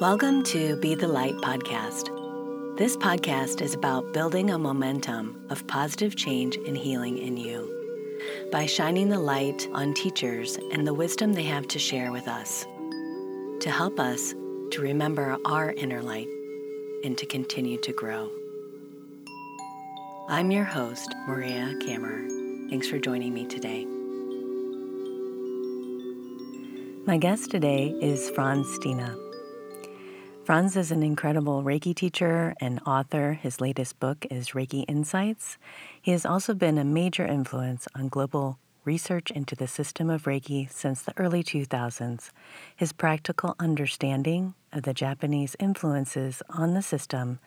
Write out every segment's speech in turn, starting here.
Welcome to Be the Light podcast. This podcast is about building a momentum of positive change and healing in you by shining the light on teachers and the wisdom they have to share with us to help us to remember our inner light and to continue to grow. I'm your host, Maria Kammerer. Thanks for joining me today. My guest today is Frans Stiene. Frans is an incredible Reiki teacher and author. His latest book is Reiki Insights. He has also been a major influence on global research into the system of Reiki since the early 2000s. His practical understanding of the Japanese influences on the system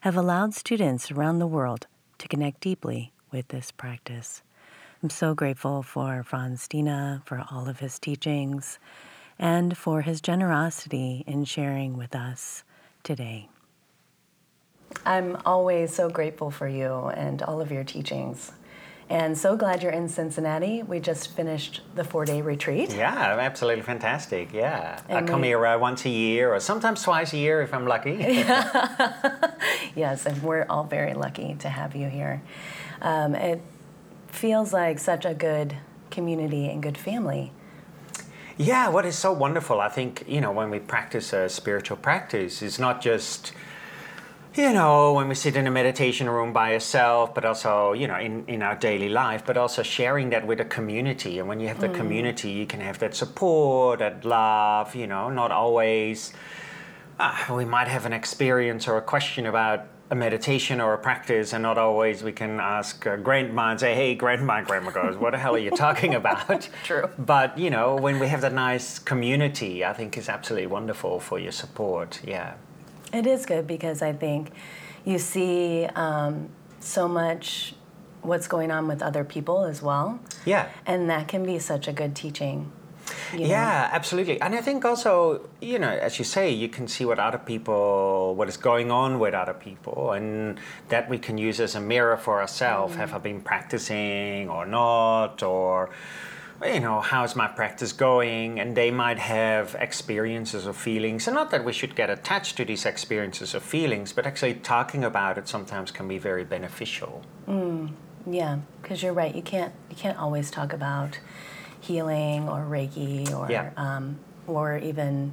have allowed students around the world to connect deeply with this practice. I'm so grateful for Frans Stiene, for all of his teachings, and for his generosity in sharing with us today. I'm always so grateful for you and all of your teachings. And so glad you're in Cincinnati. We just finished the four day retreat. Yeah, absolutely fantastic. Yeah. And I come we- here uh, once a year or sometimes twice a year if I'm lucky. Yes, and we're all very lucky to have you here. Um, it feels like such a good community and good family. Yeah, what is so wonderful, I think, you know, when we practice a spiritual practice, is not just, you know, when we sit in a meditation room by yourself, but also, you know, in, in our daily life, but also sharing that with a community. And when you have the community, you can have that support, that love, you know, not always. Ah, we might have an experience or a question about a meditation or a practice, and not always we can ask uh, grandma and say, "Hey, grandma," grandma goes, "What the hell are you talking about?" True. But you know, when we have that nice community, I think is absolutely wonderful for your support. Yeah. It is good because I think you see um, so much what's going on with other people as well. Yeah. And that can be such a good teaching. You know? Yeah, absolutely. And I think also, you know, as you say, you can see what other people, what is going on with other people, and that we can use as a mirror for ourselves. Have I mm. been practicing or not? Or, you know, how's my practice going? And they might have experiences or feelings. And not that we should get attached to these experiences or feelings, but actually talking about it sometimes can be very beneficial. Mm. Yeah, because you're right. You can't you can't always talk about healing or Reiki or Yeah. um, or even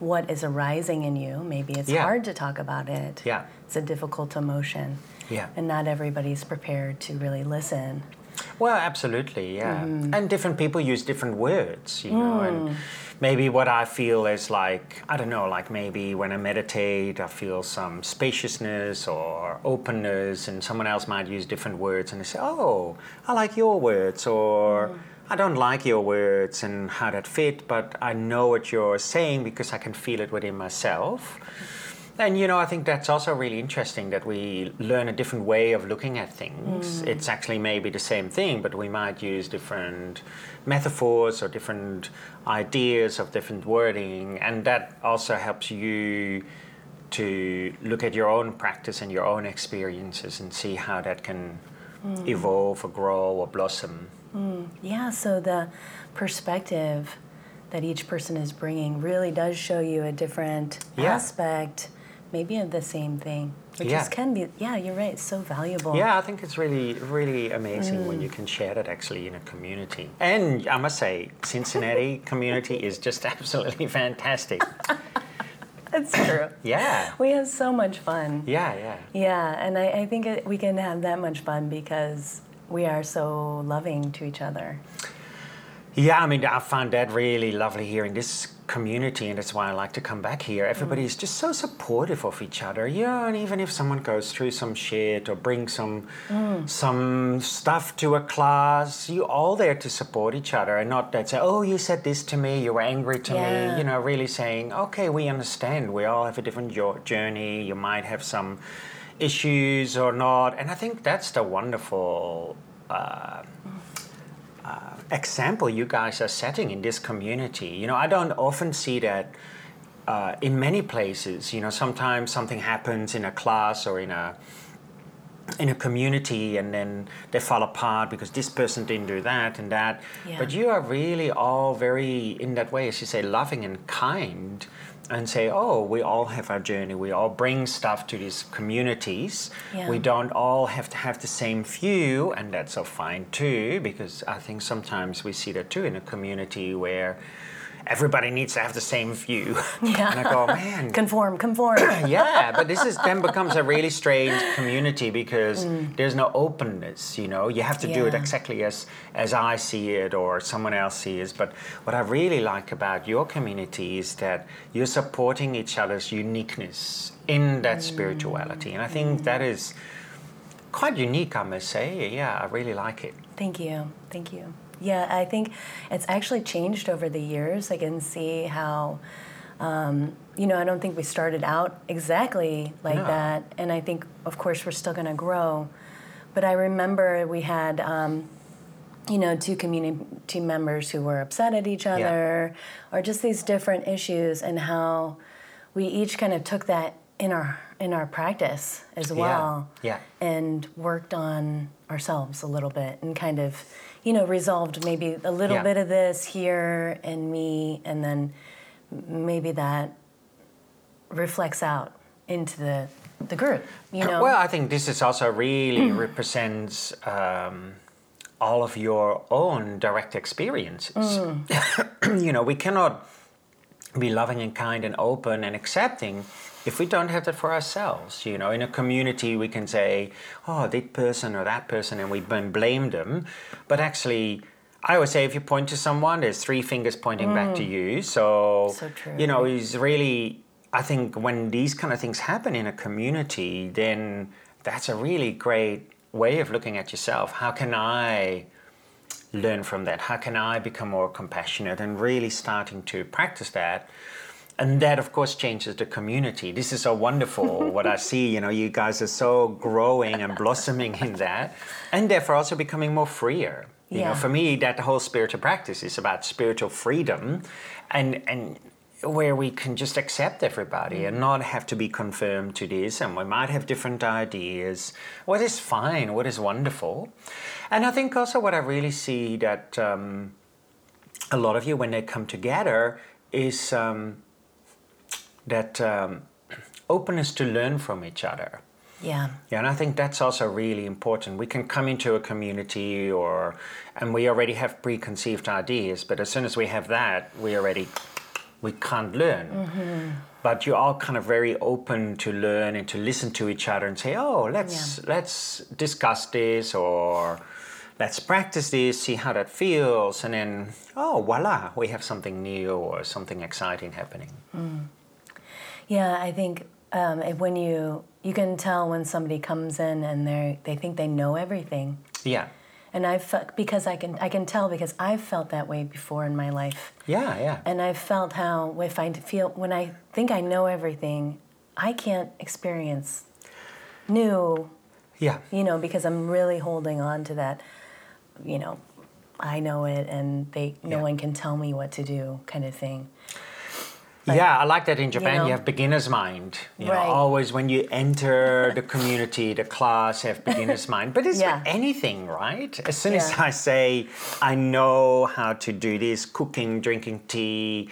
what is arising in you. Maybe it's Yeah. hard to talk about it. Yeah. It's a difficult emotion. Yeah. And not everybody's prepared to really listen. Well, absolutely, yeah. And different people use different words, you know. Mm. And maybe what I feel is like, I don't know, like maybe when I meditate, I feel some spaciousness or openness, and someone else might use different words and they say, oh, I like your words, or I don't like your words and how that fit, but I know what you're saying because I can feel it within myself. And you know, I think that's also really interesting that we learn a different way of looking at things. Hmm. It's actually maybe the same thing, but we might use different metaphors or different ideas of different wording, and that also helps you to look at your own practice and your own experiences and see how that can hmm. evolve or grow or blossom. Mm. Yeah, so the perspective that each person is bringing really does show you a different Yeah. aspect, maybe of the same thing, which Yeah. can be. Yeah, you're right. It's so valuable. Yeah, I think it's really, really amazing when mm. you can share that actually in a community. And I must say, Cincinnati community is just absolutely fantastic. That's true. Yeah, We have so much fun. yeah, yeah. Yeah, and I, I think it, we can have that much fun because we are so loving to each other. Yeah, I mean, I found that really lovely here in this community, and that's why I like to come back here. Everybody mm. is just so supportive of each other, Yeah, and even if someone goes through some shit or brings some mm. some stuff to a class, you all there to support each other, and not that say, "Oh, you said this to me, you were angry to Yeah. me," you know, really saying, "Okay, we understand. We all have a different jo- journey. You might have some issues or not," and I think that's the wonderful. Uh, example you guys are setting in this community. You know, I don't often see that uh, in many places. You know, sometimes something happens in a class or in a in a community and then they fall apart because this person didn't do that and that. Yeah. But you are really all very, in that way, as you say, loving and kind and say, oh, we all have our journey. We all bring stuff to these communities. Yeah. We don't all have to have the same view, and that's so fine too, because I think sometimes we see that too in a community where everybody needs to have the same view. Yeah. and I go, man, Conform, conform. yeah, but this is then becomes a really strange community because Mm. there's no openness. You know, you have to do it exactly as as I see it or someone else sees. But what I really like about your community is that you're supporting each other's uniqueness in that spirituality, and I think that is quite unique. I must say, yeah, I really like it. Thank you. Thank you. Yeah, I think it's actually changed over the years. I can see how, um, you know, I don't think we started out exactly like No. that. And I think, of course, we're still going to grow. But I remember we had, um, you know, two community members who were upset at each other or just these different issues and how we each kind of took that in our in our practice as well yeah. and worked on ourselves a little bit and kind of you know resolved maybe a little Yeah. bit of this here and me and then maybe that reflects out into the the group you know Well, I think this is also really represents um, all of your own direct experiences. Mm. you know, we cannot be loving and kind and open and accepting if we don't have that for ourselves. You know, in a community, we can say, "Oh, that person or that person," and we blame them, but actually. I always say if you point to someone, there's three fingers pointing back to you. So, Mm. So true. you know, is really I think when these kind of things happen in a community, then that's a really great way of looking at yourself. How can I learn from that? How can I become more compassionate and really starting to practice that? And that, of course, changes the community. This is so wonderful. what I see, you know, you guys are so growing and blossoming in that, and therefore also becoming more freer. You know, for me, that the whole spiritual practice is about spiritual freedom, and and where we can just accept everybody and not have to be confirmed to this, and we might have different ideas. What is fine, what is wonderful, and I think also what I really see that um, a lot of you when they come together is um, that um, openness to learn from each other. yeah Yeah, and I think that's also really important. We can come into a community or and we already have preconceived ideas, but as soon as we have that, we already we can't learn. But you're all kind of very open to learn and to listen to each other and say, "Oh, let's let's discuss this or let's practice this, see how that feels." And then, "Oh, voila, we have something new or something exciting happening." Yeah i think um, when you you can tell when somebody comes in and they they think they know everything Yeah. and i felt because i can i can tell because i've felt that way before in my life Yeah, yeah. And I've felt how if I feel when I think I know everything, I can't experience new, Yeah. you know, because I'm really holding on to that, you know, I know it and they no Yeah. one can tell me what to do kind of thing. Yeah, I like that in Japan. You, know? have beginner's mind. You Right. know, always when you enter the community, the class, have beginner's mind. But it's Yeah. anything, right? As soon as I say I know how to do this, cooking, drinking tea,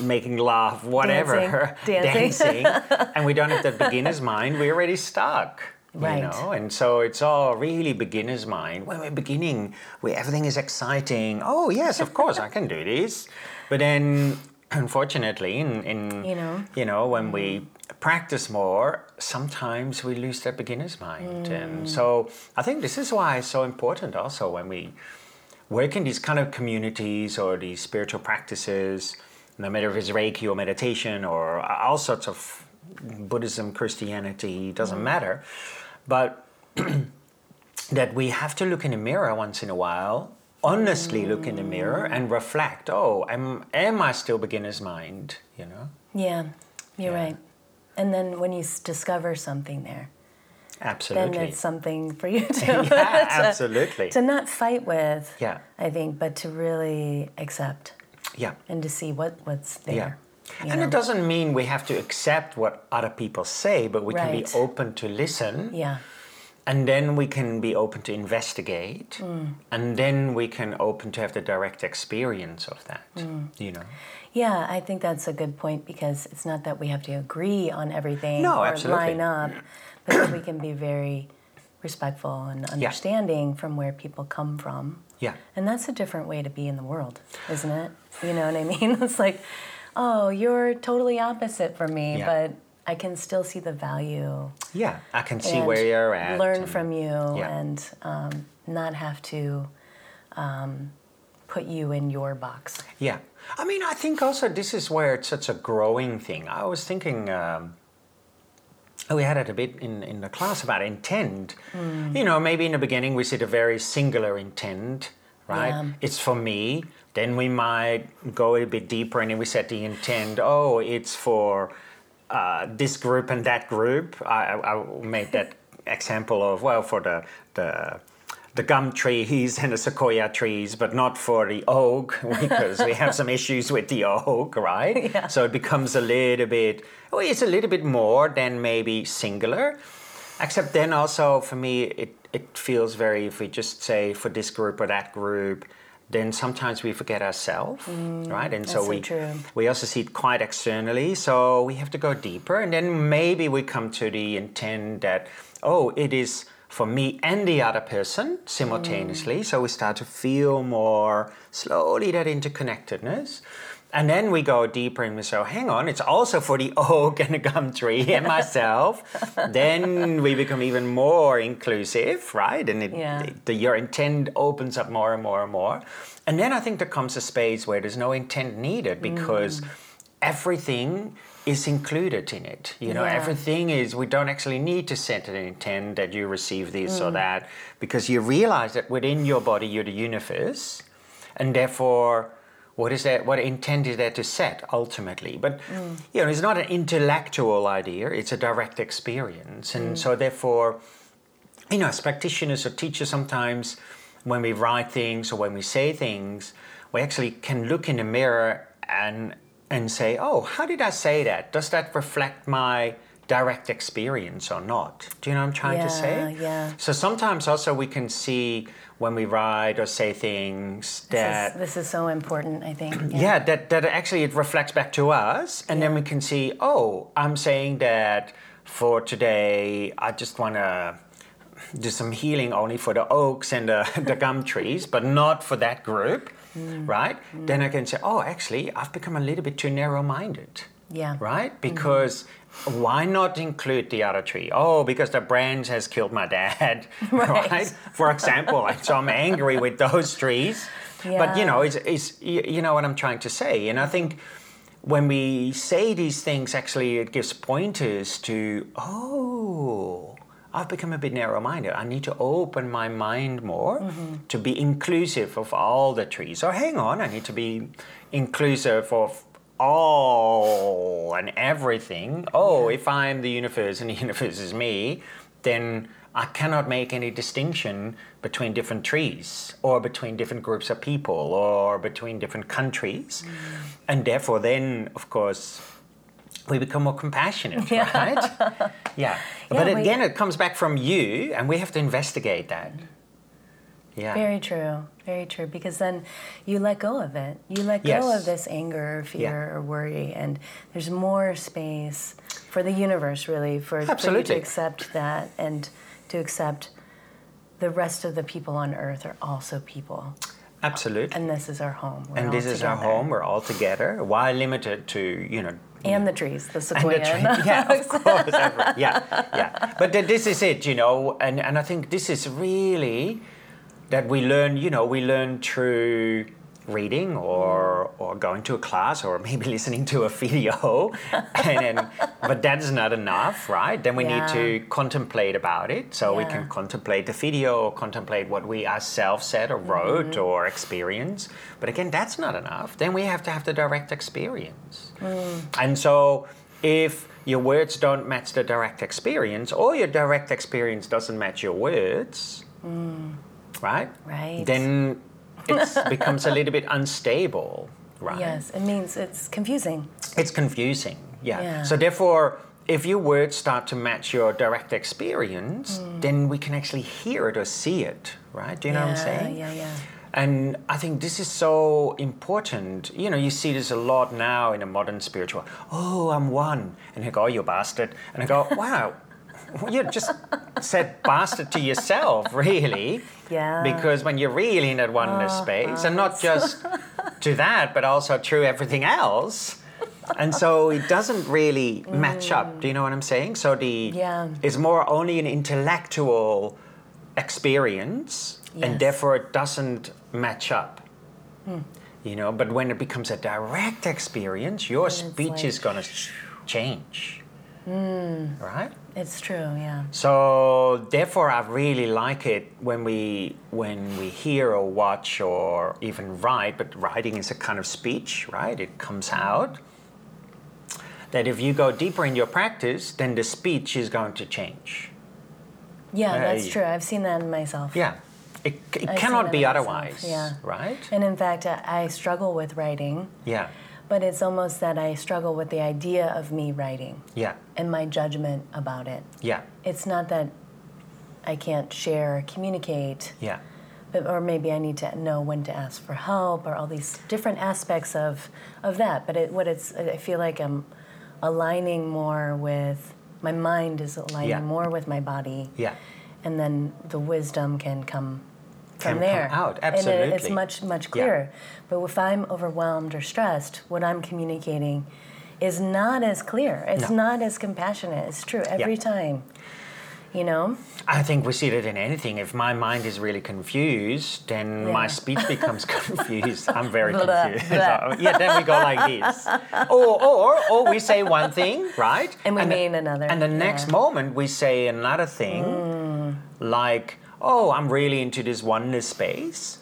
making laugh, whatever, Dancing. Dancing. and we don't have that beginner's mind, we're already stuck. Right. You know, and so it's all really beginner's mind. When we're beginning, where everything is exciting. Oh yes, of course I can do this. But then, unfortunately, in, in You know. you know, when we practice more, sometimes we lose that beginner's mind. Mm. And so I think this is why it's so important also when we work in these kind of communities or these spiritual practices, no matter if it's Reiki or meditation or all sorts of Buddhism, Christianity, doesn't matter. But that we have to look in the mirror once in a while, honestly look in the mirror and reflect, oh, am, am I still beginner's mind? You know? Yeah, you're Yeah. right. And then when you s- discover something there, absolutely then it's something for you to, yeah, to, absolutely. to not fight with. Yeah. I think, but to really accept Yeah. and to see what what's there. Yeah. you And know? it doesn't mean we have to accept what other people say, but we can be open to listen Yeah. And then we can be open to investigate mm. and then we can open to have the direct experience of that mm. you know Yeah, I think that's a good point because it's not that we have to agree on everything No, or absolutely. line up, but that we can be very respectful and understanding from where people come from. yeah And that's a different way to be in the world, isn't it? You know what I mean? It's like, oh, you're totally opposite from me, Yeah. but I can still see the value. yeah i can see where you're at Learn and- from you Yeah. and um, not have to um, put you in your box. Yeah. I mean, I think also this is where it's such a growing thing. I was thinking, um, we had it a bit in, in the class about intent. You know, maybe in the beginning we set a very singular intent, right? Yeah. It's for me. Then we might go a bit deeper and then we set the intent, oh, it's for uh, this group and that group. I, I made that example of, well, for the, the the gum trees and the sequoia trees, but not for the oak because we have some issues with the oak, right? Yeah. So it becomes a little bit, oh, it's a little bit more than maybe singular. Except then also for me, it, it feels very, if we just say for this group or that group, then sometimes we forget ourselves, right? And Mm, so we true. we also see it quite externally, so we have to go deeper, and then maybe we come to the intent that oh, it is for me and the other person simultaneously. So we start to feel more slowly that interconnectedness. And then we go deeper and we say, oh, hang on, it's also for the oak and the gum tree and myself. then we become even more inclusive, right? And it, Yeah. the, your intent opens up more and more and more. And then I think there comes a space where there's no intent needed because mm. everything is included in it. You know, Yeah. everything is, we don't actually need to set an intent that you receive this or mm. that because you realize that within your body you're the universe and therefore what is that what intent is there to set ultimately but mm. you know it's not an intellectual idea it's a direct experience and mm. so therefore you know, as practitioners or teachers, sometimes when we write things or when we say things, we actually can look in the mirror and and say, "Oh, how did I say that? Does that reflect my direct experience or not?" Do you know what I'm trying to say? Yeah, yeah. So sometimes also we can see when we write or say things This that is, this is so important, I think. yeah, that, that actually it reflects back to us, and then we can see, oh, I'm saying that for today, I just want to do some healing only for the oaks and the, the gum trees, but not for that group, mm. right? Mm. Then I can say, oh, actually, I've become a little bit too narrow minded. Yeah. Right? Mm-hmm. Because why not include the other tree? Oh, because the branch has killed my dad. Right. right? For example, like, so I'm angry with those trees. Yeah. But you know, it's, it's you you know what I'm trying to say. And I think when we say these things, actually, it gives pointers to, oh, I've become a bit narrow minded. I need to open my mind more mm-hmm. to be inclusive of all the trees. Or hang on, I need to be inclusive of all and everything. Oh, if I'm the universe and the universe is me, then I cannot make any distinction between different trees or between different groups of people or between different countries. Mm. And therefore, then, of course, we become more compassionate, right? Yeah. but we- again, it comes back from you, and we have to investigate that. Yeah. Very true. Very true. Because then you let go of it. You let go Yes. of this anger or fear Yeah. or worry, and there's more space for the universe, really, for, for you to accept that and to accept the rest of the people on earth are also people. Absolutely. And this is our home. We're and this is our home. We're all together. Why limited to you know? And the trees, the and sequoia. the tree- and the yeah, of course. yeah, yeah. But th- this is it, you know, and and I think this is really that we learn. You know, we learn through reading or or going to a class or maybe listening to a video, and then, but that's not enough, right? Then we need to contemplate about it. So we can contemplate the video or contemplate what we ourselves said or wrote Mm-hmm. or experience. But again, that's not enough. Then we have to have the direct experience. Mm. And so if your words don't match the direct experience or your direct experience doesn't match your words. Mm. Right. Right. Then it becomes a little bit unstable, right? Yes, it means it's confusing. It's confusing. Yeah. Yeah. So therefore, if your words start to match your direct experience, mm. then we can actually hear it or see it, right? Do you know what I'm Yeah, saying? yeah, yeah. And I think this is so important. You know, you see this a lot now in a modern spiritual. Oh, I'm one. And I go, oh, you bastard. And I go, wow, you just said bastard to yourself, really. Yeah. Because when you're really in that oneness oh, space, and oh. not just to that, but also through everything else. And so it doesn't really match up. Do you know what I'm saying? So the Yeah. it's more only an intellectual experience, Yes. and therefore it doesn't match up. Hmm. You know, but when it becomes a direct experience, your speech like- is going to change. Mm. Right? It's true, yeah. So therefore, I really like it when we when we hear or watch or even write. But writing is a kind of speech, right? It comes out. That if you go deeper in your practice, then the speech is going to change. Yeah, that's true. I've seen that in myself. Yeah, it, it cannot be otherwise. yeah. Right? And in fact, I, I struggle with writing, Yeah, but it's almost that I struggle with the idea of me writing yeah, and my judgment about it. yeah, It's not that I can't share, communicate, yeah, but, or maybe I need to know when to ask for help, or all these different aspects of of that. But it, what it's, I feel like I'm aligning more with my mind is aligning Yeah. more with my body, yeah. and then the wisdom can come from there. out, And it- it's absolutely. much much Yeah. clearer. But if I'm overwhelmed or stressed, what I'm communicating is not as clear. It's No. not as compassionate. It's true every time. You know? I think we see that in anything. If my mind is really confused, then my speech becomes confused. I'm very Blah, confused. blah. Yeah, then we go like this. Or, or, or we say one thing, right? And we the- mean another, And the next yeah. moment we say another thing, mm. like, oh, I'm really into this oneness space.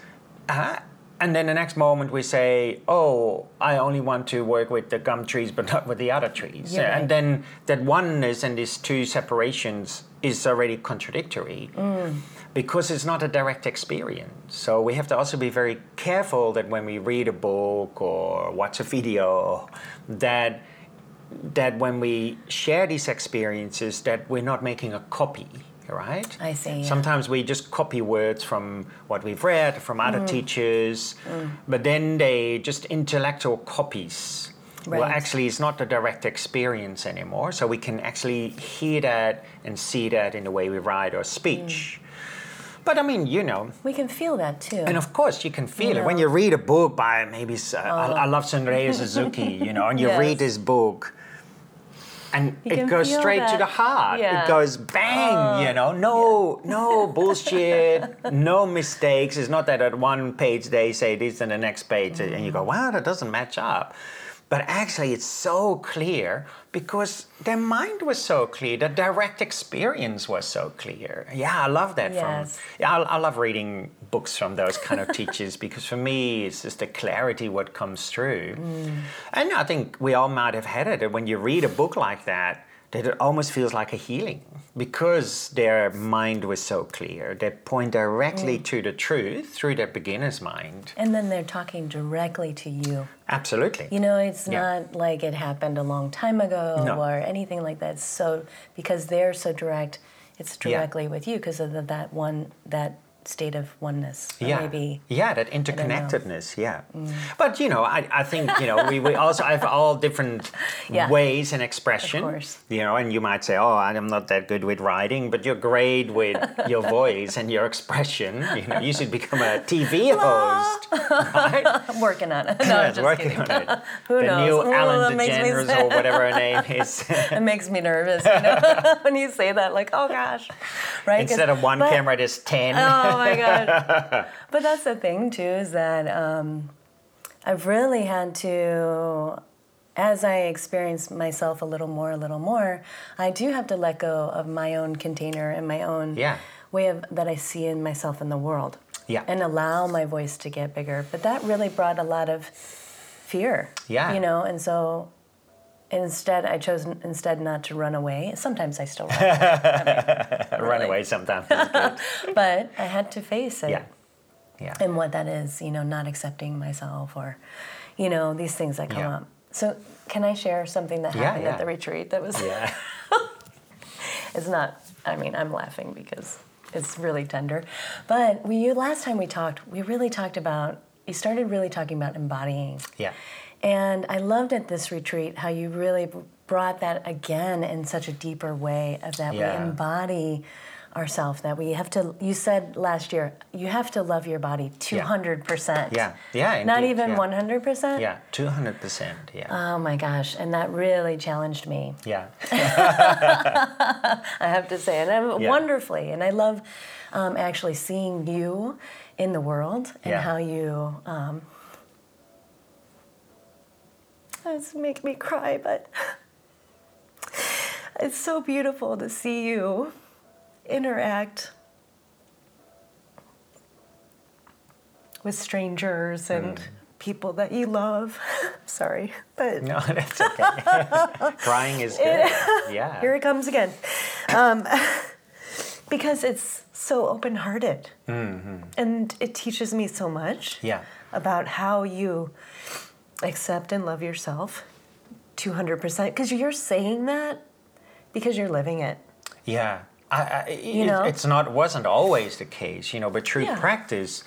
Uh, and then the next moment we say, oh, I only want to work with the gum trees, but not with the other trees. Yeah, right. And then that oneness and these two separations is already contradictory Mm. because it's not a direct experience. So we have to also be very careful that when we read a book or watch a video, that that when we share these experiences, that we're not making a copy, right? I see, yeah. Sometimes we just copy words from what we've read from other Mm. teachers, but then they just intellectual copies. Well, actually, it's not the direct experience anymore. So we can actually hear that and see that in the way we write or speech. Mm. But I mean, you know, We can feel that too. and of course, you can feel You it when you read a book by maybe uh, I, I love Shunryu Suzuki, you know, and you Yes. read this book, and You it goes straight to the heart. Yeah. It goes bang, you know, no, no bullshit, no mistakes. It's not that at one page they say this and the next page, and you go, wow, that doesn't match up. But actually, it's so clear because their mind was so clear, the direct experience was so clear. Yeah, I love that Yes. from yeah, I, I love reading books from those kind of teachers because for me, it's just the clarity what comes through. Mm. And I think we all might have had it. When you read a book like that, that it almost feels like a healing because their mind was so clear. They point directly mm. to the truth through their beginner's mind. and then they're talking directly to you. Absolutely. You know, it's Yeah. not like it happened a long time ago No. or anything like that. So because they're so direct, it's Yeah. directly with you because of the, that one that state of oneness. Yeah, Maybe yeah, that interconnectedness. Yeah, mm. but you know, I, I think you know we, we also have all different Yeah. ways and expression. Of course. You know, and you might say, "Oh, I'm not that good with writing," but you're great with your voice and your expression. You know, you should become a TV host, right? I'm working on it. No, Yes, just working kidding. on it. Who knows? the knows? new Ooh, Ellen that makes me DeGeneres or whatever her name is. It makes me nervous, you know, when you say that, like, oh gosh, right? Instead of one but- camera, there's ten. Oh my god! but that's the thing too is that um, I've really had to, as I experience myself a little more, a little more, I do have to let go of my own container and my own Yeah. way of that I see in myself in the world. Yeah. And allow my voice to get bigger. But that really brought a lot of fear. Yeah. You know, and so. Instead, I chose instead not to run away. Sometimes I still run, away. Run away sometimes. but I had to face it. Yeah, yeah. and what that is, you know, not accepting myself or, you know, these things that come Yeah. up. So, can I share something that Yeah, happened yeah. at the retreat that was Yeah. It's not. I mean, I'm laughing because it's really tender. But we last time we talked, we really talked about. You started really talking about embodying, Yeah. And I loved at this retreat how you really brought that again in such a deeper way of that Yeah. we embody ourselves. That we have to. You said last year you have to love your body 200 percent. Yeah. Yeah. Not indeed, even yeah. 100 percent. Yeah. Two hundred percent. Yeah. Oh my gosh, and that really challenged me. yeah. I have to say, and I'm Yeah. wonderfully, and I love um, actually seeing you in the world and Yeah. how you. Um, it's make me cry, but it's so beautiful to see you interact with strangers and people that you love. Sorry, but No, that's okay. Crying is good. Yeah. here it comes again. Um, because it's so open hearted. And it teaches me so much Yeah. about how you accept and love yourself 200%. Because you're saying that because you're living it. Yeah, I, I, it, know? it's not wasn't always the case, you know. But through Yeah. practice,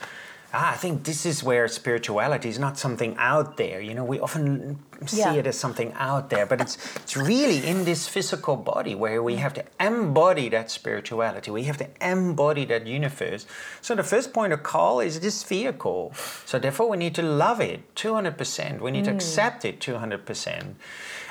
ah, I think this is where spirituality is not something out there. You know, we often see Yeah. it as something out there, but it's it's really in this physical body where we have to embody that spirituality. We have to embody that universe. So the first point of call is this vehicle. So therefore, we need to love it two hundred percent. We need to accept it two hundred percent.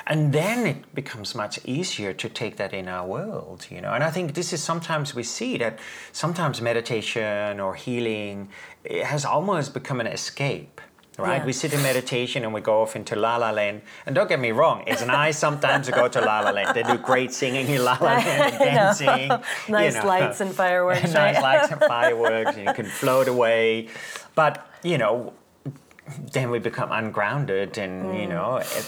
And then it becomes much easier to take that in our world, you know. And I think this is sometimes we see that sometimes meditation or healing it has almost become an escape, right? Yeah. We sit in meditation and we go off into La La Land. And don't get me wrong, it's nice sometimes to go to La La Land. They do great singing in La La Land and dancing. you Nice know. lights and fireworks. nice right? lights and fireworks, and you can float away. But you know, then we become ungrounded, and you Mm. know, it, uh,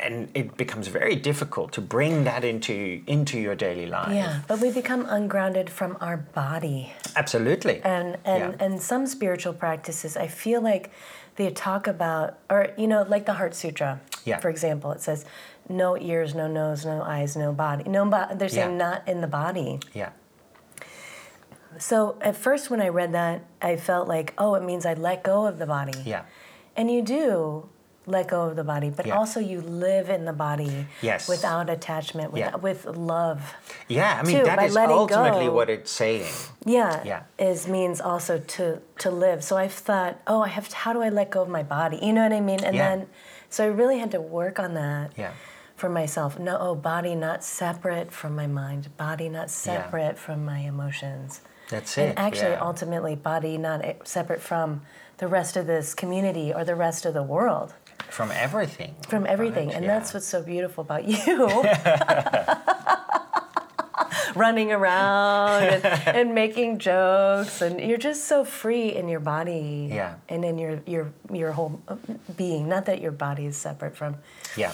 and it becomes very difficult to bring that into into your daily life. Yeah, but we become ungrounded from our body. absolutely. and and Yeah. and some spiritual practices i feel like they talk about or you know like the heart sutra Yeah. for example it says no ears no nose no eyes no body no bo- they're saying Yeah. not in the body yeah, so at first when i read that i felt like oh it means i let go of the body yeah, and you do let go of the body but Yeah. also you live in the body Yes. without attachment with, Yeah. with love yeah. I mean, Too, that is ultimately go. what it's saying. Yeah, Yeah. is means also to to live. So I've thought, oh, I have. To, how do I let go of my body? You know what I mean? And Yeah. then, so I really had to work on that Yeah, for myself. No, oh, body not separate from my mind. Body not separate from my emotions. that's it. And actually, ultimately, body not eh, separate from the rest of this community or the rest of the world. From everything. From everything, and Yeah. that's what's so beautiful about you. Running around and, and making jokes, and you're just so free in your body, Yeah. and in your your your whole uh, being. Not that your body is separate from. Yeah.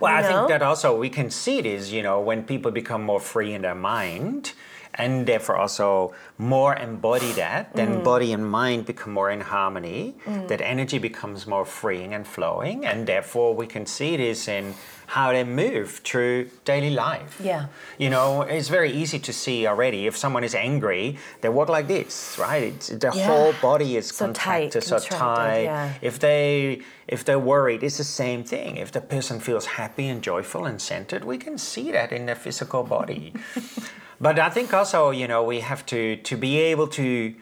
Well, You I know? think that also we can see it is, you know, when people become more free in their mind and therefore also more embody that, then Mm. body and mind become more in harmony, that energy becomes more freeing and flowing, and therefore we can see this in how they move through daily life. Yeah. You know, it's very easy to see already if someone is angry, they walk like this, right? It's, the Yeah. whole body is So tight, contracted, so tight. yeah. If they if they're worried, it's the same thing. If the person feels happy and joyful and centered, we can see that in their physical body. but I think also, you know, we have to to be able to,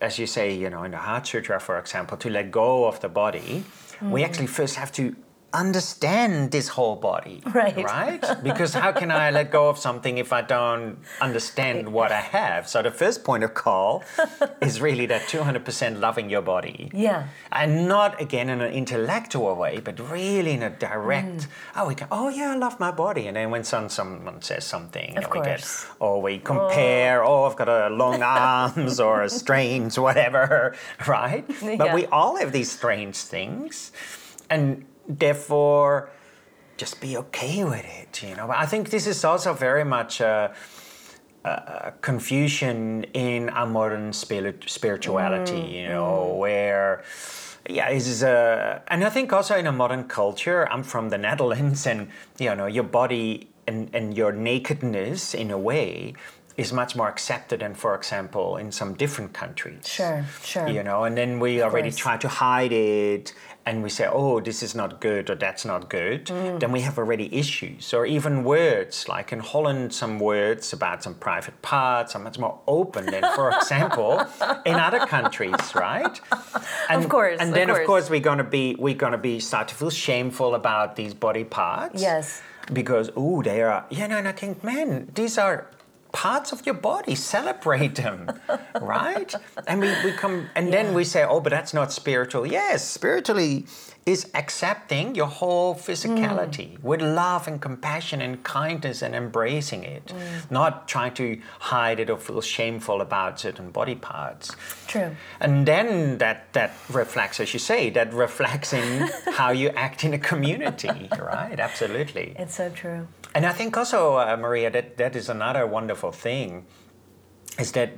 as you say, you know, in the Heart Sutra, for example, to let go of the body. Mm. We actually first have to understand this whole body. Right. Right? Because how can I let go of something if I don't understand what I have? So the first point of call is really that 200% loving your body. Yeah. And not again in an intellectual way, but really in a direct. Mm. Oh, we can. Oh, yeah, I love my body. And then when some, someone says something, Of and we get, course. or we compare. Oh. oh, I've got a long arms or a strange whatever, right? But Yeah. we all have these strange things, and therefore, just be okay with it. You know. But I think this is also very much. A, a confusion in our modern spirit, spirituality, mm, you know, mm. where yeah, is a, and I think also in a modern culture, I'm from the Netherlands, and you know, your body and, and your nakedness in a way is much more accepted than, for example, in some different countries. Sure, sure. You know, and then we already course. try to hide it and we say, oh, this is not good or that's not good, Mm. then we have already issues. Or even words, like in Holland, some words about some private parts are much more open than, for example, in other countries, right? And, course, And then, of course. course, we're gonna be we're gonna be start to feel shameful about these body parts. Yes. Because oh, they are. You know, and I think, man, these are parts of your body. Celebrate them, right? And we, we come and then we say, oh, but that's not spiritual. Yes, spiritually is accepting your whole physicality Mm. with love and compassion and kindness and embracing it, Mm. not trying to hide it or feel shameful about certain body parts. True. And then that, that reflects, as you say, that reflects in how you act in a community, right? Absolutely. It's so true. And I think also, uh, Maria, that, that is another wonderful thing, is that,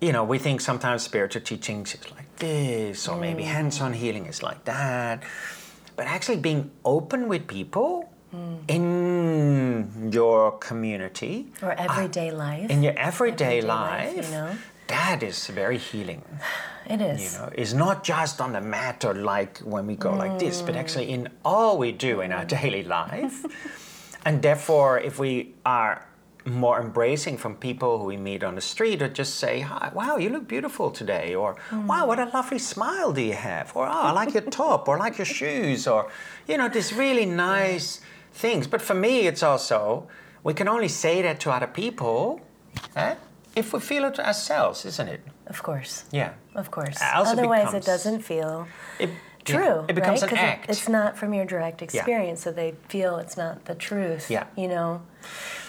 you know, we think sometimes spiritual teachings is like this, or maybe mm. hands-on healing is like that. But actually being open with people mm. in your community, Or uh, everyday life. in your everyday, Everyday life, life, you know? that is very healing. it is. You know, it's not just on the mat or like when we go like this, but mm. actually in all we do in our daily life. And therefore, if we are more embracing from people who we meet on the street or just say, Hi, wow, you look beautiful today, or wow, what a lovely smile do you have, or oh, I like your top, or I like your shoes, or you know, these really nice things. But for me, it's also, we can only say that to other people eh, if we feel it to ourselves, isn't it? Of course. Yeah. Of course. Otherwise, becomes- it doesn't feel It, true. yeah, it becomes right? an 'Cause it- it's not from your direct experience, so they feel it's not the truth. Yeah. You know.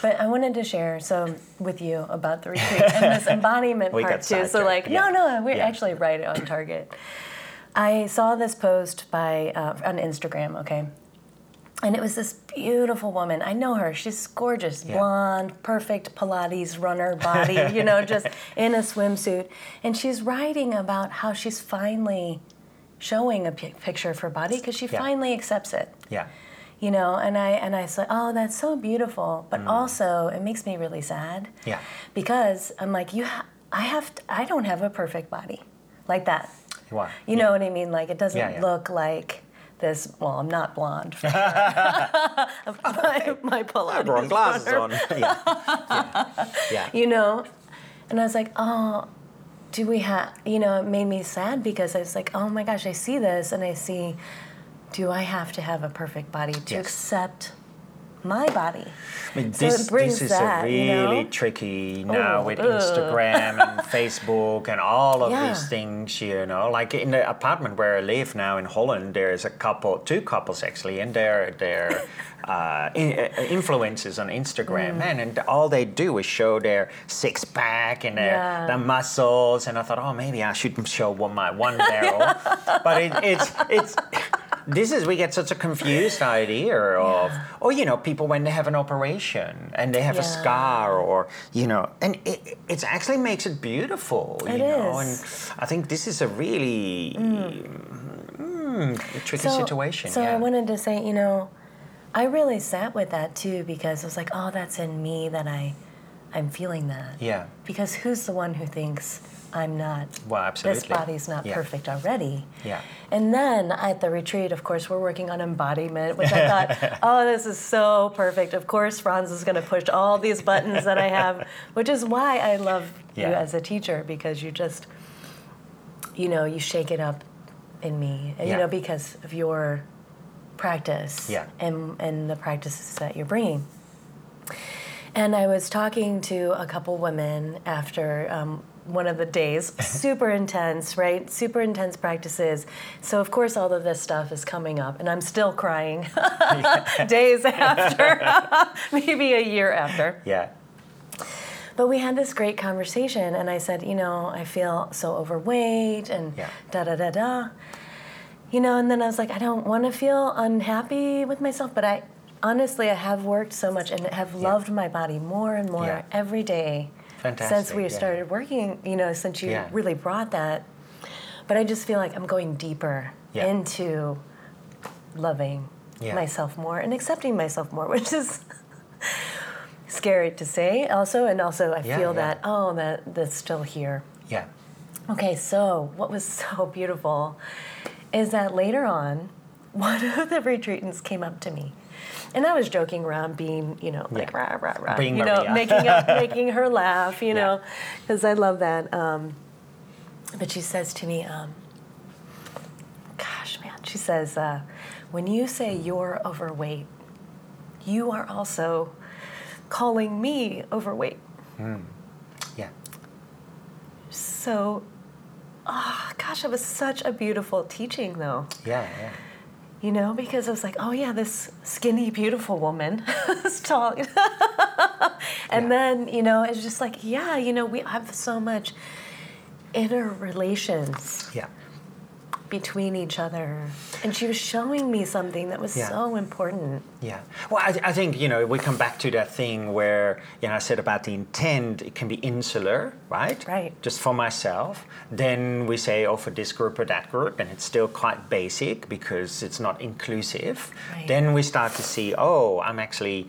But I wanted to share so with you about the retreat and this embodiment part too. So like, yeah. no, no, we're Yeah. actually right on target. I saw this post by uh, on Instagram. Okay. And it was this beautiful woman. I know her. She's gorgeous, Yeah. blonde, perfect Pilates runner body, you know, just in a swimsuit. And she's writing about how she's finally showing a picture of her body because she Yeah. finally accepts it. yeah. You know, and I and I said, "Oh, that's so beautiful," but also it makes me really sad. Mm. Yeah. Because I'm like, you, ha- I have, to, I don't have a perfect body, like that. Wow. You know what I mean? Like it doesn't Yeah, yeah. look like this. Well, I'm not blonde. my, my Wrong glasses on. yeah. Yeah. yeah. You know, and I was like, oh, do we have? You know, it made me sad because I was like, oh my gosh, I see this and I see, do I have to have a perfect body to Yes. accept my body? I mean, So this, brings this is that, a you know? really tricky now Oh, with ugh. Instagram and Facebook and all of Yeah. these things, you know. Like in the apartment where I live now in Holland, there's a couple, two couples actually, and they're, they're uh, in, uh, influencers on Instagram, Mm. man, and all they do is show their six pack and their, Yeah. their muscles. And I thought, oh, maybe I should show one, my one barrel. but it, it's, it's, this is we get such a confused idea of oh you know people when they have an operation and they have a scar or you know and it it actually makes it beautiful you It know is. and i think this is a really mm, a tricky situation So yeah. I wanted to say, you know, I really sat with that too because I was like, oh, that's in me that I, I'm feeling that. yeah. Because who's the one who thinks I'm not? well absolutely This body's not Yeah. perfect already. yeah And then at the retreat, of course, we're working on embodiment, which I thought, oh, this is so perfect. Of course, Frans is going to push all these buttons that I have, which is why I love you as a teacher because you just, you know, you shake it up in me, and, you know, because of your practice Yeah. and and the practices that you're bringing. And I was talking to a couple women after um, one of the days, super intense, right? Super intense practices. So, of course, all of this stuff is coming up, and I'm still crying days after, maybe a year after. yeah But we had this great conversation, and I said, you know, I feel so overweight and Yeah. da da da da. You know, and then I was like, I don't want to feel unhappy with myself, but I honestly, I have worked so much and have loved my body more and more Yeah. every day since we yeah. started working, you know, since you Yeah. really brought that. But I just feel like I'm going deeper Yeah. into loving myself more and accepting myself more, which is scary to say also and also I feel that oh that that's still here. Yeah. Okay, so what was so beautiful is that later on, one of the retreatants came up to me. And I was joking around, being, you know, like Yeah. rah, rah, rah, Being you know, making, up, making her laugh, you Yeah. know, because I love that. Um, but she says to me, um, gosh, man, she says, uh, when you say you're overweight, you are also calling me overweight. Yeah. So, oh, gosh, it was such a beautiful teaching, though. Yeah. Yeah. You know, because I was like, oh yeah, this skinny, beautiful woman is tall. and Yeah. then, you know, it's just like, yeah, you know, we have so much inner relations Yeah. Between each other. And she was showing me something that was Yeah. so important. Yeah. Well, I, I think, you know, we come back to that thing where, you know, I said about the intent, it can be insular, right? Right. Just for myself. Then we say, oh, for this group or that group, and it's still quite basic because it's not inclusive. Right. Then we start to see, oh, I'm actually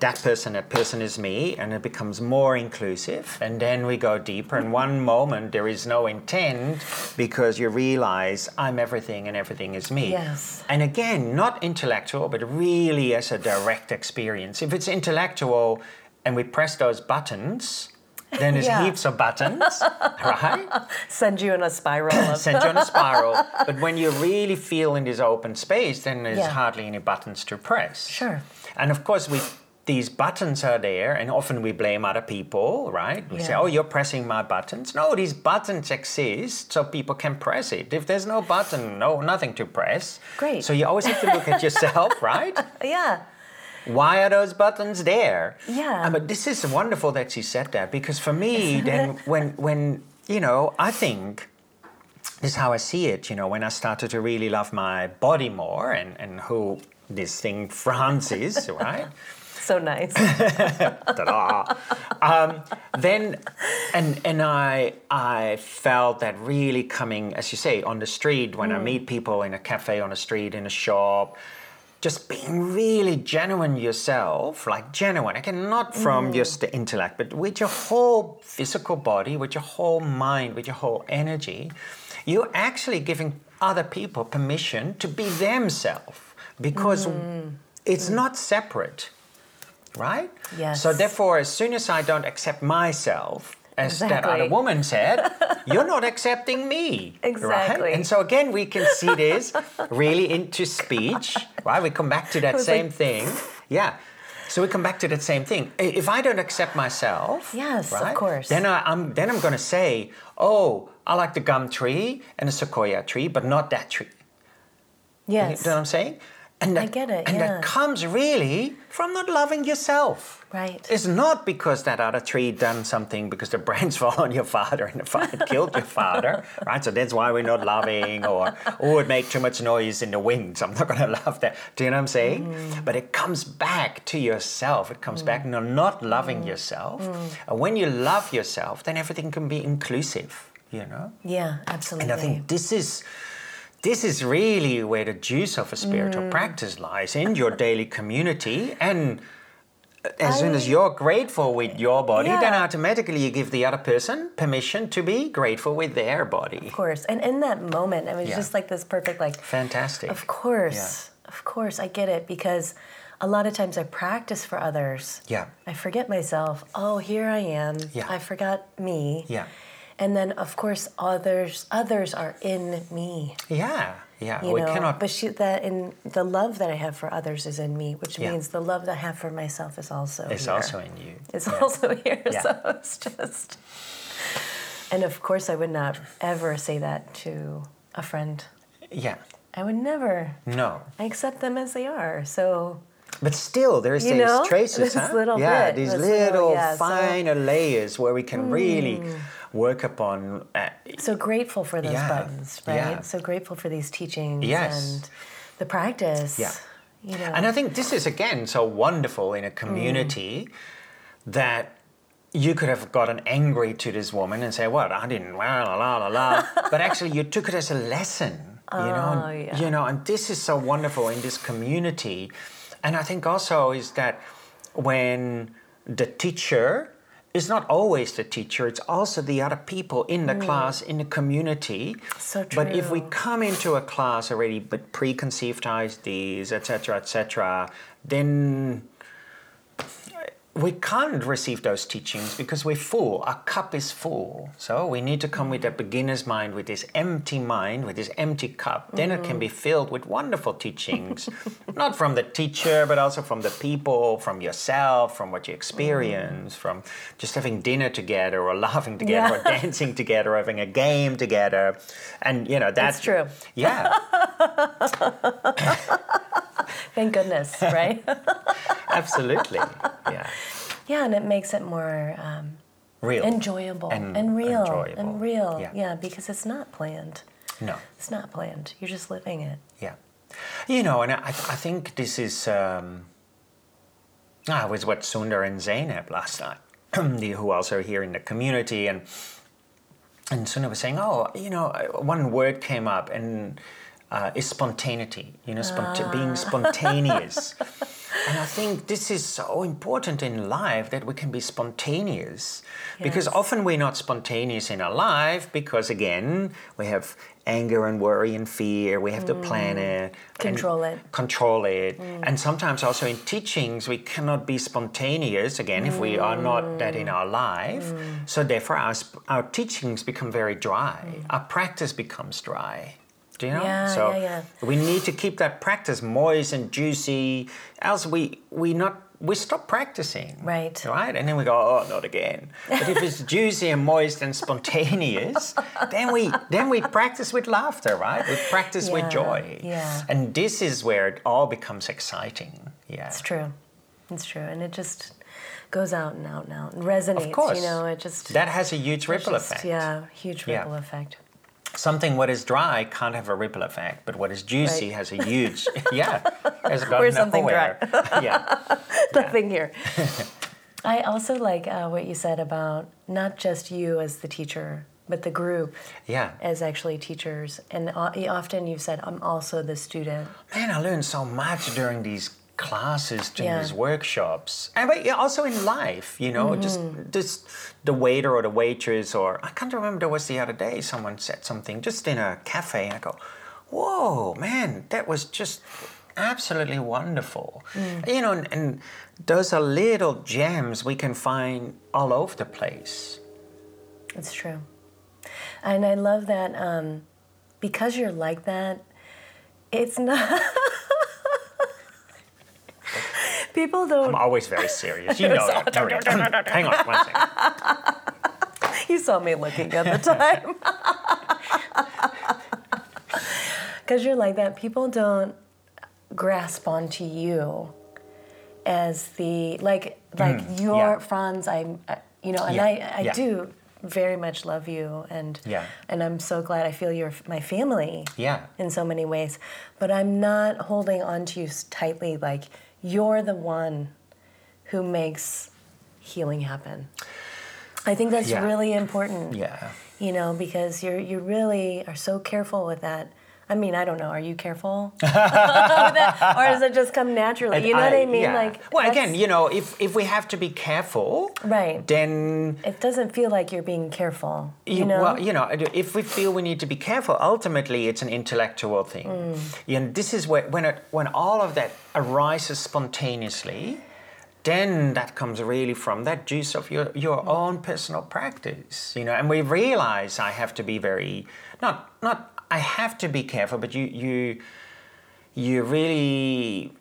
that person, that person is me, and it becomes more inclusive. And then we go deeper. In one moment, there is no intent because you realize I'm everything and everything is me. Yes. And again, not intellectual, but really as a direct experience. If it's intellectual and we press those buttons, then there's Yeah. heaps of buttons, right? Send you in a spiral Send you on a spiral. But when you really feel in this open space, then there's Yeah. hardly any buttons to press. Sure. And of course, we these buttons are there, and often we blame other people, right? We say, "Oh, you're pressing my buttons." No, these buttons exist so people can press it. If there's no button, no nothing to press. Great. So you always have to look at yourself, right? Yeah. Why are those buttons there? Yeah. Uh, but this is wonderful that she said that because for me, then when when you know, I think this is how I see it. You know, when I started to really love my body more and and who this thing Frans is, right? So nice. Ta-da. um, then and and I I felt that really coming, as you say, on the street when I mm. meet people in a cafe, on the street, in a shop, just being really genuine yourself, like genuine. Again, not from mm. just the intellect, but with your whole physical body, with your whole mind, with your whole energy, you're actually giving other people permission to be themselves because mm. it's not separate right? Yes. So therefore, as soon as I don't accept myself, as that other woman said, you're not accepting me. Exactly. Right? And so again, we can see this really into speech, right? We come back to that same like- thing. Yeah. So we come back to that same thing. If I don't accept myself, Yes, of course. Then I, I'm then I'm going to say, oh, I like the gum tree and the sequoia tree, but not that tree. You Yes. know what I'm saying? And that, get it, And yeah. that comes really from not loving yourself. Right. It's not because that other tree done something because the branch fell on your father and the fire killed your father, right? So that's why we're not loving, or oh, it made too much noise in the wind, so I'm not going to love that. Do you know what I'm saying? Mm. But it comes back to yourself. It comes back to not loving Mm. yourself. And when you love yourself, then everything can be inclusive. You know. Yeah, absolutely. And I think this is this is really where the juice of a spiritual Mm. practice lies in your daily community and as soon as you're grateful with your body, then automatically you give the other person permission to be grateful with their body. Of course. And in that moment, it was Yeah. just like this perfect, like, Fantastic. of course, of course, I get it because a lot of times I practice for others. Yeah. I forget myself. Oh, here I am. Yeah. I forgot me. Yeah. And then, of course, others others are in me. Yeah. Yeah. You we know, cannot but she, that in the love that I have for others is in me, which Yeah. means the love that I have for myself is also it's here. also in you. It's Yeah. also here. Yeah. So it's just. And of course, I would not ever say that to a friend. Yeah. I would never. No. I accept them as they are. So But still, there's You these know, traces, huh? little yeah, bit, these little, little- yeah, so- finer layers where we can really hmm. Work upon. Uh, so grateful for those Yeah, buttons, right? yeah. So grateful for these teachings Yes. and the practice. Yeah. You know. And I think this is again so wonderful in a community that you could have gotten angry to this woman and say, "What? I didn't." La la la la la. but actually, you took it as a lesson you know, Oh, and, yeah. you know, and this is so wonderful in this community. And I think also is that when the teacher is not always the teacher, it's also the other people in the class, in the community. Mm. So But if we come into a class already with preconceived ideas, etc., etc., then we can't receive those teachings because we're full. Our cup is full. So we need to come with a beginner's mind, with this empty mind, with this empty cup. Then it can be filled with wonderful teachings, not from the teacher, but also from the people, from yourself, from what you experience, mm. from just having dinner together, or laughing together, or dancing together, or having a game together. And you know that's It's true. Yeah, Thank goodness, right? absolutely. Yeah, yeah, and it makes it more um, real. enjoyable and, And real enjoyable. and real. Yeah. Yeah. because it's not planned. No. It's not planned. You're just living it. Yeah. You know, and I, I think this is. Um, I was with Sundar and Zainab last night, the- who also are here in the community, and and Sundar was saying, oh, you know, uh, one word came up, and uh, is spontaneity. You know, spont- ah. being spontaneous. And I think this is so important in life that we can be spontaneous. Because often we're not spontaneous in our life because, again, we have anger and worry and fear. We have to mm. plan it, Control it. Control it. Mm. And sometimes also in teachings, we cannot be spontaneous, again, if we are not that in our life. Mm. So therefore, our, our teachings become very dry. Our practice becomes dry. Do you know? Yeah, so yeah, yeah. we need to keep that practice moist and juicy. Else we we not we stop practicing. Right. Right? And then we go, oh not again. But if it's juicy and moist and spontaneous, then we then we practice with laughter, right? We practice with joy. yeah. And this is where it all becomes exciting. Yeah. It's true. It's true. And it just goes out and out and out and resonates. Of course. You know, it just. That has a huge ripple just- effect. Yeah, huge Yeah. ripple effect. Something what is dry can't have a ripple effect, but what is juicy Right. has a huge yeah. Has gone Where's something nowhere. yeah. Nothing here. I also like uh, what you said about not just you as the teacher, but the group Yeah. as actually teachers. And o- often you've said, I'm also the student. Man, I learned so much during these classes, during Yeah. these workshops, and but also in life. You know, just Mm-hmm. just the waiter or the waitress, or I can't remember. There was the other day someone said something just in a cafe, and I go, "Whoa, man, that was just." Absolutely wonderful. Mm. You know, and, and those are little gems we can find all over the place. It's true. And I love that um, because you're like that, it's not. People don't. I'm always very serious. You know that. Hang on one second. You saw me looking at the time. Because you're like that, people don't grasp onto you as the like like your Mm, yeah. Frans. I'm uh, you know, and Yeah, I I yeah. do very much love you, and Yeah. and I'm so glad I feel you're my family. Yeah. in so many ways. But I'm not holding on to you tightly. Like you're the one who makes healing happen. I think that's Yeah. really important. Yeah. You know, because you're you really are so careful with that. I mean, I don't know. Are you careful, or does it just come naturally? You know what I mean? yeah. Like, well, again, you know, if if we have to be careful, Right. Then it doesn't feel like you're being careful. You, you, know, well, you know, if we feel we need to be careful, ultimately it's an intellectual thing. Mm. And this is where when it when all of that arises spontaneously, then that comes really from that juice of your your own personal practice. You know, and we realize I have to be very not not I have to be careful, but you you you really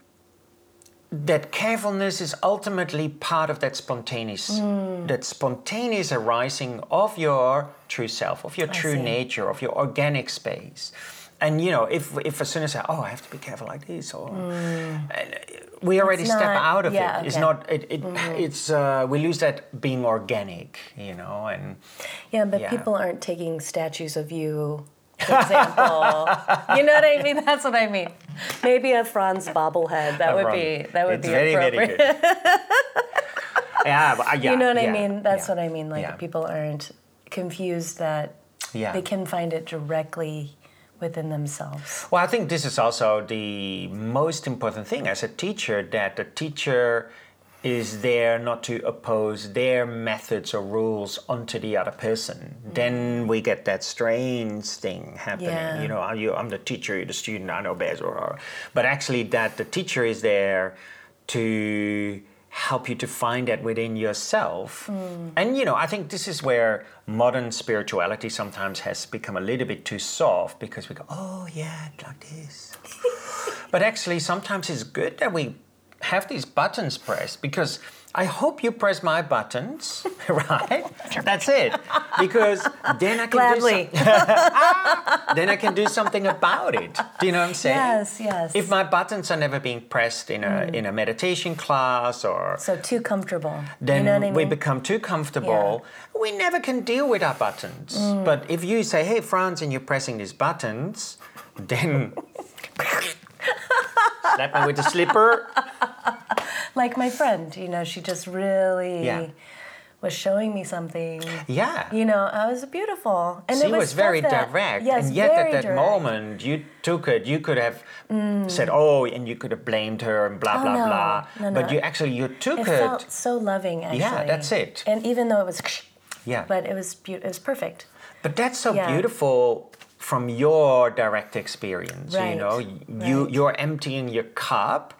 that carefulness is ultimately part of that spontaneous hmm. that spontaneous arising of your true self of your true see. nature of your organic space and you know if if as soon as I, oh i have to be careful like this or hmm. and we already It's step out of yeah, it it's okay. not it, it hmm. it's uh, we lose that being organic you know and Yeah, but Yeah. people aren't taking statues of you, example. you know what I mean? That's what I mean. Maybe a Frans bobblehead. That would be that would it's be very appropriate. very good yeah, but, uh, yeah you know what yeah, I mean? That's yeah, what I mean. Like people aren't confused that they can find it directly within themselves. Well, I think this is also the most important thing as a teacher that the teacher is there not to oppose their methods or rules onto the other person. Mm. Then we get that strange thing happening. Yeah. You know, I'm the teacher, you're the student, I know best. Or, but actually, that the teacher is there to help you to find that within yourself. Mm. And you know, I think this is where modern spirituality sometimes has become a little bit too soft because we go, oh yeah, like this. but actually, sometimes it's good that we have these buttons pressed because I hope you press my buttons, right? That's it. Because then I can Gladly. do some- then I can do something about it. Do you know what I'm saying? Yes, yes. If my buttons are never being pressed in a mm. in a meditation class or so too comfortable, then you know I mean? we become too comfortable. Yeah. We never can deal with our buttons. Mm. But if you say, "Hey, Frans," and you're pressing these buttons, then slap me with the slipper. like my friend, you know, she just really yeah. was showing me something. Yeah. You know, I was beautiful. And she was, was very that, direct. Yes, and yet at that direct. moment you took it, you could have mm. said, Oh, and you could have blamed her and blah oh, blah no. blah. No, no. But you actually you took it. It felt so loving actually. Yeah, that's it. And even though it was yeah. But it was be- it was perfect. But that's so yeah. beautiful from your direct experience. Right. You know, you right. you're emptying your cup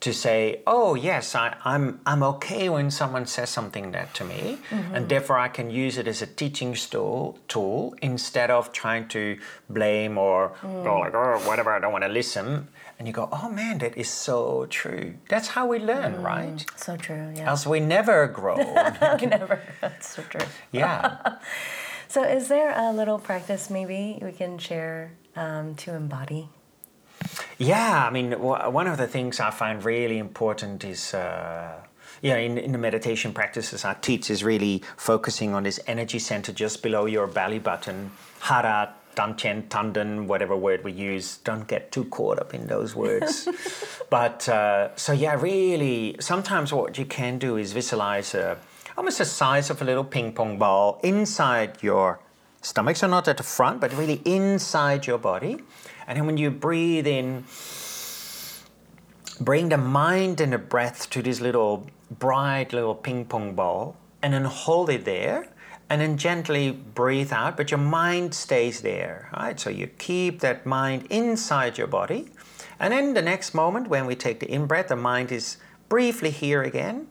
to say, oh yes, I, am I'm, I'm okay when someone says something that to me, mm-hmm. and therefore I can use it as a teaching tool tool instead of trying to blame or mm. go like, oh whatever, I don't want to listen. And you go, oh man, that is so true. That's how we learn, mm. right? So true. Yeah. Else we never grow. we never. That's so true. Yeah. so is there a little practice maybe we can share um, to embody? Yeah, I mean, one of the things I find really important is. Uh, yeah, in, in the meditation practices I teach is really focusing on this energy center just below your belly button, hara, dantian, tanden, whatever word we use. Don't get too caught up in those words. but uh, so yeah, really, sometimes what you can do is visualize a, almost the size of a little ping pong ball inside your stomach, so not at the front, but really inside your body. And then when you breathe in, bring the mind and the breath to this little bright little ping pong ball and then hold it there and then gently breathe out, but your mind stays there, right? So you keep that mind inside your body. And then the next moment, when we take the in breath, the mind is briefly here again.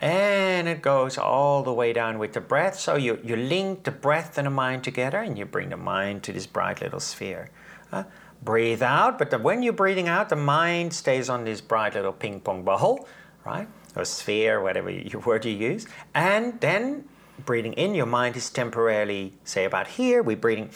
And it goes all the way down with the breath. So you, you link the breath and the mind together and you bring the mind to this bright little sphere. Uh, breathe out, but the, when you're breathing out, the mind stays on this bright little ping pong ball, right? Or sphere, whatever you, word you use. And then breathing in, your mind is temporarily, say about here, we're breathing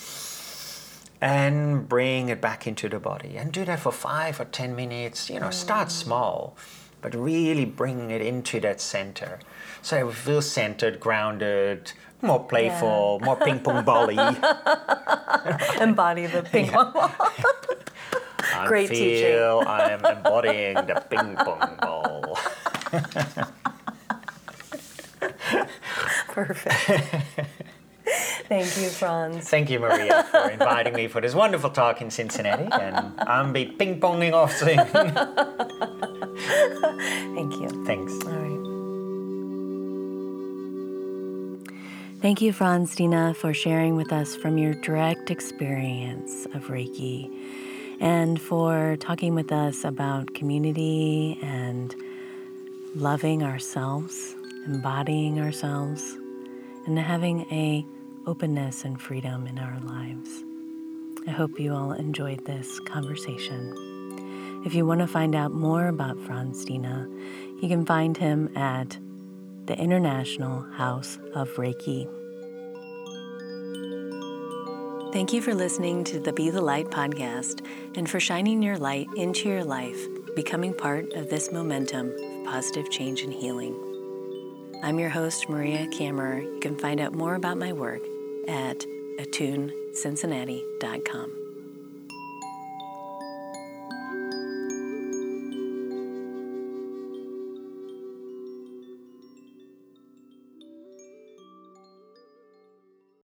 and bring it back into the body. And do that for five or ten minutes. You know, start mm. small but really bringing it into that center. So it feels centered, grounded, more playful, yeah. more ping pong bally. Embody the ping pong ball. Great I feel teaching. I am embodying the ping pong ball. Perfect. Thank you, Frans. Thank you, Maria, for inviting me for this wonderful talk in Cincinnati. And I'm be ping ponging off soon. Thank you, Frans Stiene, for sharing with us from your direct experience of Reiki and for talking with us about community and loving ourselves, embodying ourselves, and having a openness and freedom in our lives. I hope you all enjoyed this conversation. If you want to find out more about Frans Stiene, you can find him at the International House of Reiki. Thank you for listening to the Be the Light podcast and for shining your light into your life, becoming part of this momentum of positive change and healing. I'm your host, Maria Kammerer. You can find out more about my work at attunecincinnati.com.